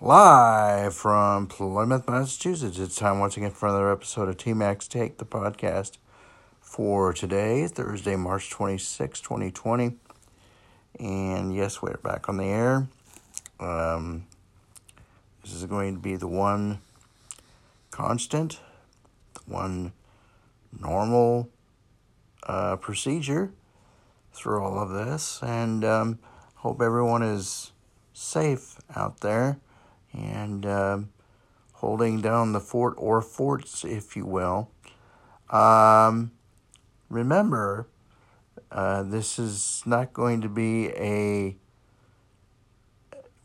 Live from Plymouth, Massachusetts. It's time once again for another episode of TMAC's Take, the podcast for today, Thursday, March 26, 2020. And yes, we're back on the air. Um, this is going to be the one constant, the one normal uh, procedure through all of this. And um, hope everyone is safe out there and uh, holding down the fort or forts, if you will. Um, remember, uh, this is not going to be a.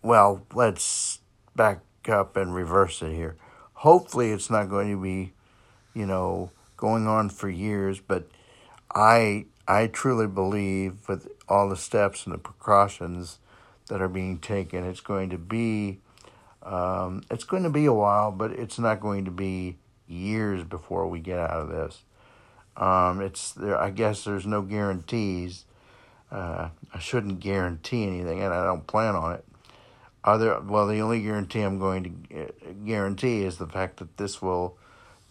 Well, let's back up and reverse it here. Hopefully, it's not going to be, you know, going on for years, but I I truly believe with all the steps and the precautions that are being taken, it's going to be um, it's going to be a while, but it's not going to be years before we get out of this. Um, it's there. I guess there's no guarantees. Uh, I shouldn't guarantee anything, and I don't plan on it. Other well, the only guarantee I'm going to uh, guarantee is the fact that this will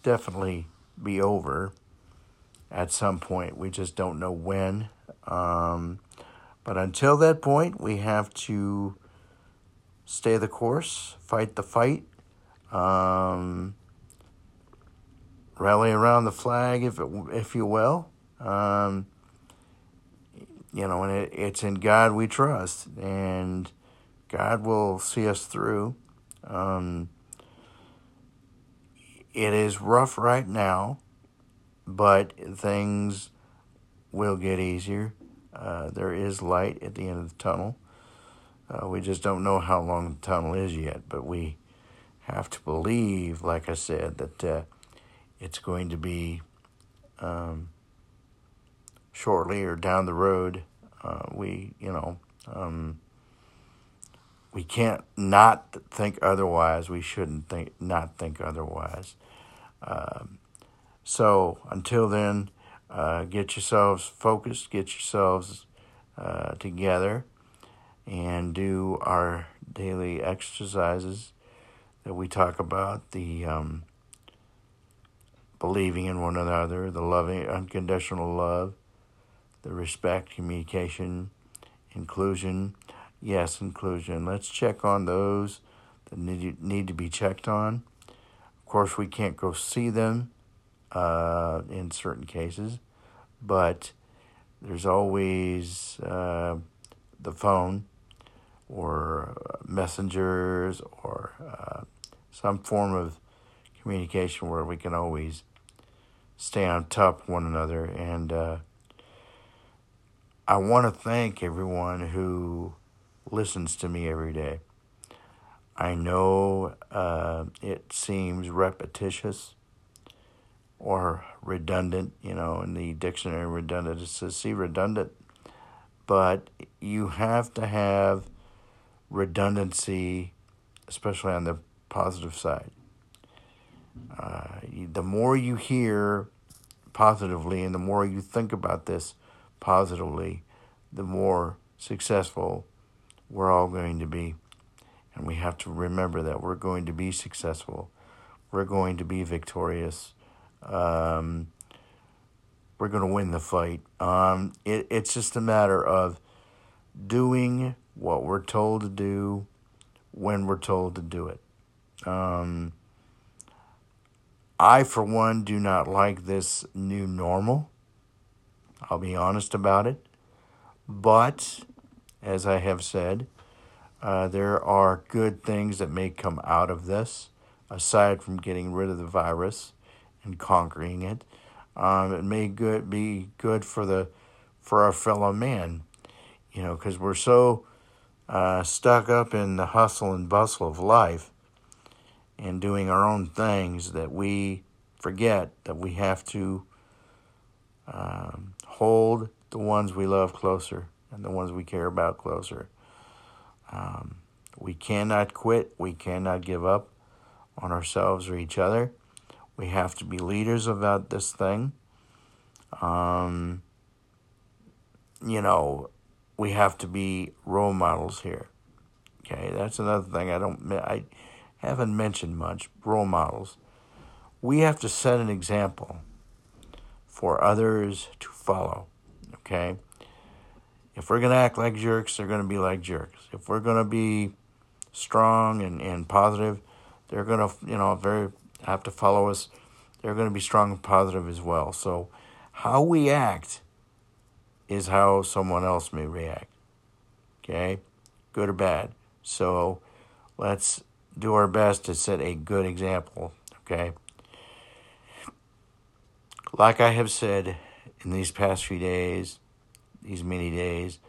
definitely be over at some point. We just don't know when. Um, but until that point, we have to stay the course, fight the fight, um, rally around the flag, if it, if you will. Um, you know, and it, it's in God we trust, and God will see us through. Um, it is rough right now, but things will get easier. Uh, there is light at the end of the tunnel. Uh, we just don't know how long the tunnel is yet, but we have to believe, like I said, that uh, it's going to be um, shortly or down the road. Uh, we, you know, um, we can't not think otherwise. We shouldn't think not think otherwise. Um, so until then, uh, get yourselves focused, get yourselves uh, together and do our daily exercises that we talk about the um, believing in one another, the loving, unconditional love, the respect, communication, inclusion. Yes, inclusion. Let's check on those that need, need to be checked on. Of course, we can't go see them uh, in certain cases, but there's always uh, the phone or uh, messengers or uh, some form of communication where we can always stay on top of one another. And uh, I want to thank everyone who listens to me every day. I know uh, it seems repetitious or redundant, you know, in the dictionary, redundant, it says, see, redundant, but you have to have redundancy, especially on the positive side. Uh, the more you hear positively and the more you think about this positively, the more successful we're all going to be. And we have to remember that we're going to be successful. We're going to be victorious. Um, we're going to win the fight. Um, it, it's just a matter of doing we're told to do when we're told to do it. Um, I, for one, do not like this new normal. I'll be honest about it. But, as I have said, uh, there are good things that may come out of this, aside from getting rid of the virus and conquering it. Um, it may good be good for the for our fellow man, you know, because we're so uh, stuck up in the hustle and bustle of life and doing our own things that we forget that we have to um, hold the ones we love closer and the ones we care about closer. Um, we cannot quit. We cannot give up on ourselves or each other. We have to be leaders about this thing. Um, you know, we have to be role models here. Okay, that's another thing I don't I haven't mentioned much. Role models. We have to set an example for others to follow. Okay? If we're to act like jerks, they're to be like jerks. If we're to be strong and, and positive, they're to, you know, very have to follow us. They're to be strong and positive as well. So, how we act is how someone else may react. Okay? Good or bad. So, let's do our best to set a good example. Okay? Like I have said in these past few days, these many days,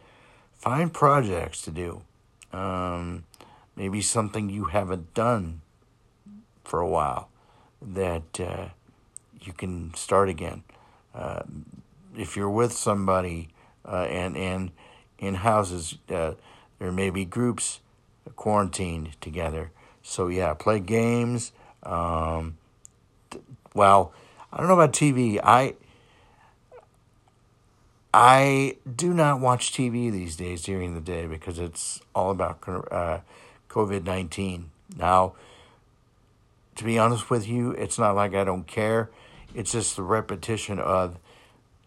find projects to do. Um, maybe something you haven't done for a while that uh, you can start again. Uh, if you're with somebody and and in houses, uh, there may be groups quarantined together. So yeah, play games. Um, well I don't know about TV. I I do not watch TV these days during the day because it's all about uh, COVID nineteen. Now, to be honest with you, it's not like I don't care. It's just the repetition of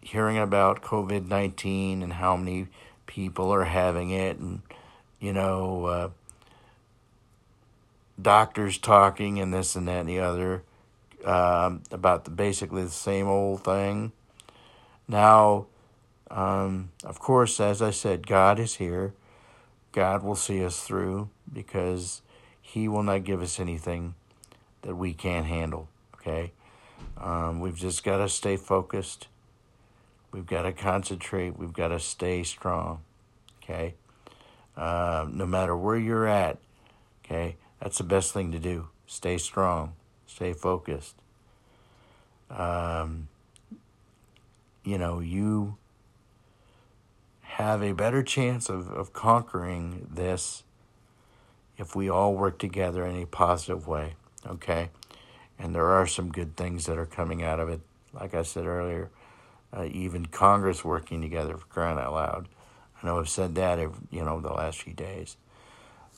hearing about COVID nineteen and how many people are having it, and you know, uh, doctors talking and this and that and the other um, about the, basically the same old thing. Now, um, of course, as I said, God is here. God will see us through because He will not give us anything that we can't handle. Okay? Um, we've just got to stay focused. We've got to concentrate. We've got to stay strong. Okay? Uh, no matter where you're at, okay? That's the best thing to do. Stay strong. Stay focused. Um, you know, you have a better chance of, of conquering this if we all work together in a positive way, okay? And there are some good things that are coming out of it. Like I said earlier, uh, even Congress working together for crying out loud. I know I've said that, you know, the last few days.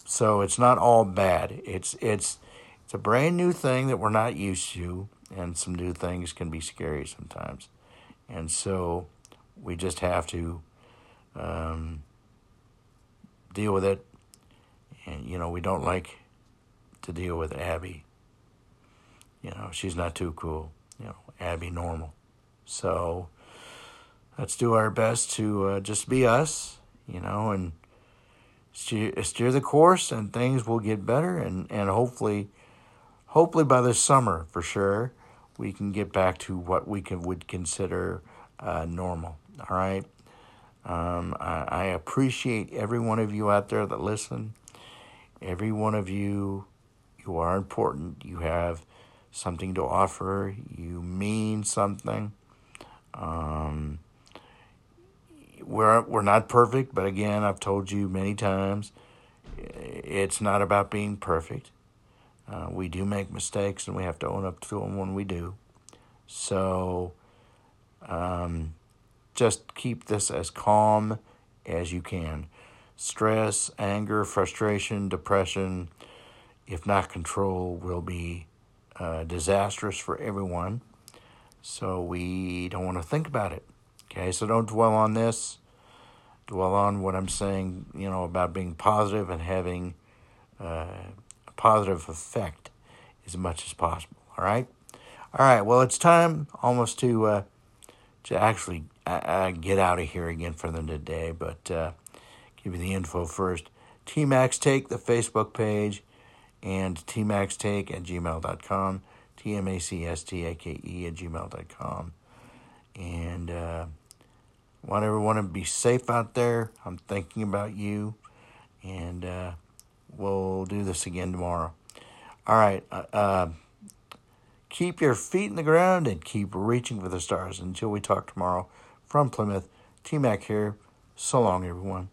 So it's not all bad. It's it's it's a brand new thing that we're not used to, and some new things can be scary sometimes. And so we just have to um, deal with it. And, you know, we don't like to deal with Abby. You know, she's not too cool. You know, Abby normal. So let's do our best to uh, just be us, you know, and steer, steer the course, and things will get better, and, and hopefully hopefully by this summer for sure we can get back to what we can, would consider uh, normal all right? Um, I, I, appreciate every one of you out there that listen. Every one of you you are important. You have something to offer. You mean something. Um, we're, we're not perfect but again i've told you many times it's not about being perfect uh, we do make mistakes and we have to own up to them when we do. So um, just keep this as calm as you can. Stress, anger, frustration, depression, if not control, will be uh, disastrous for everyone. So we don't want to think about it. Okay, so don't dwell on this. Dwell on what I'm saying, you know, about being positive and having uh, positive effect as much as possible. All right. All right. Well, it's time almost to uh, to actually uh, uh get out of here again for the today, but uh, give you the info first. TMAC's Take, the Facebook page, and TMAC's Take at gmail.com. T M A C S T A K E at gmail.com. And uh, want everyone to be safe out there. I'm thinking about you. And uh, we'll do this again tomorrow. All right. Uh, uh, keep your feet in the ground and keep reaching for the stars until we talk tomorrow from Plymouth. TMAC here. So long, everyone.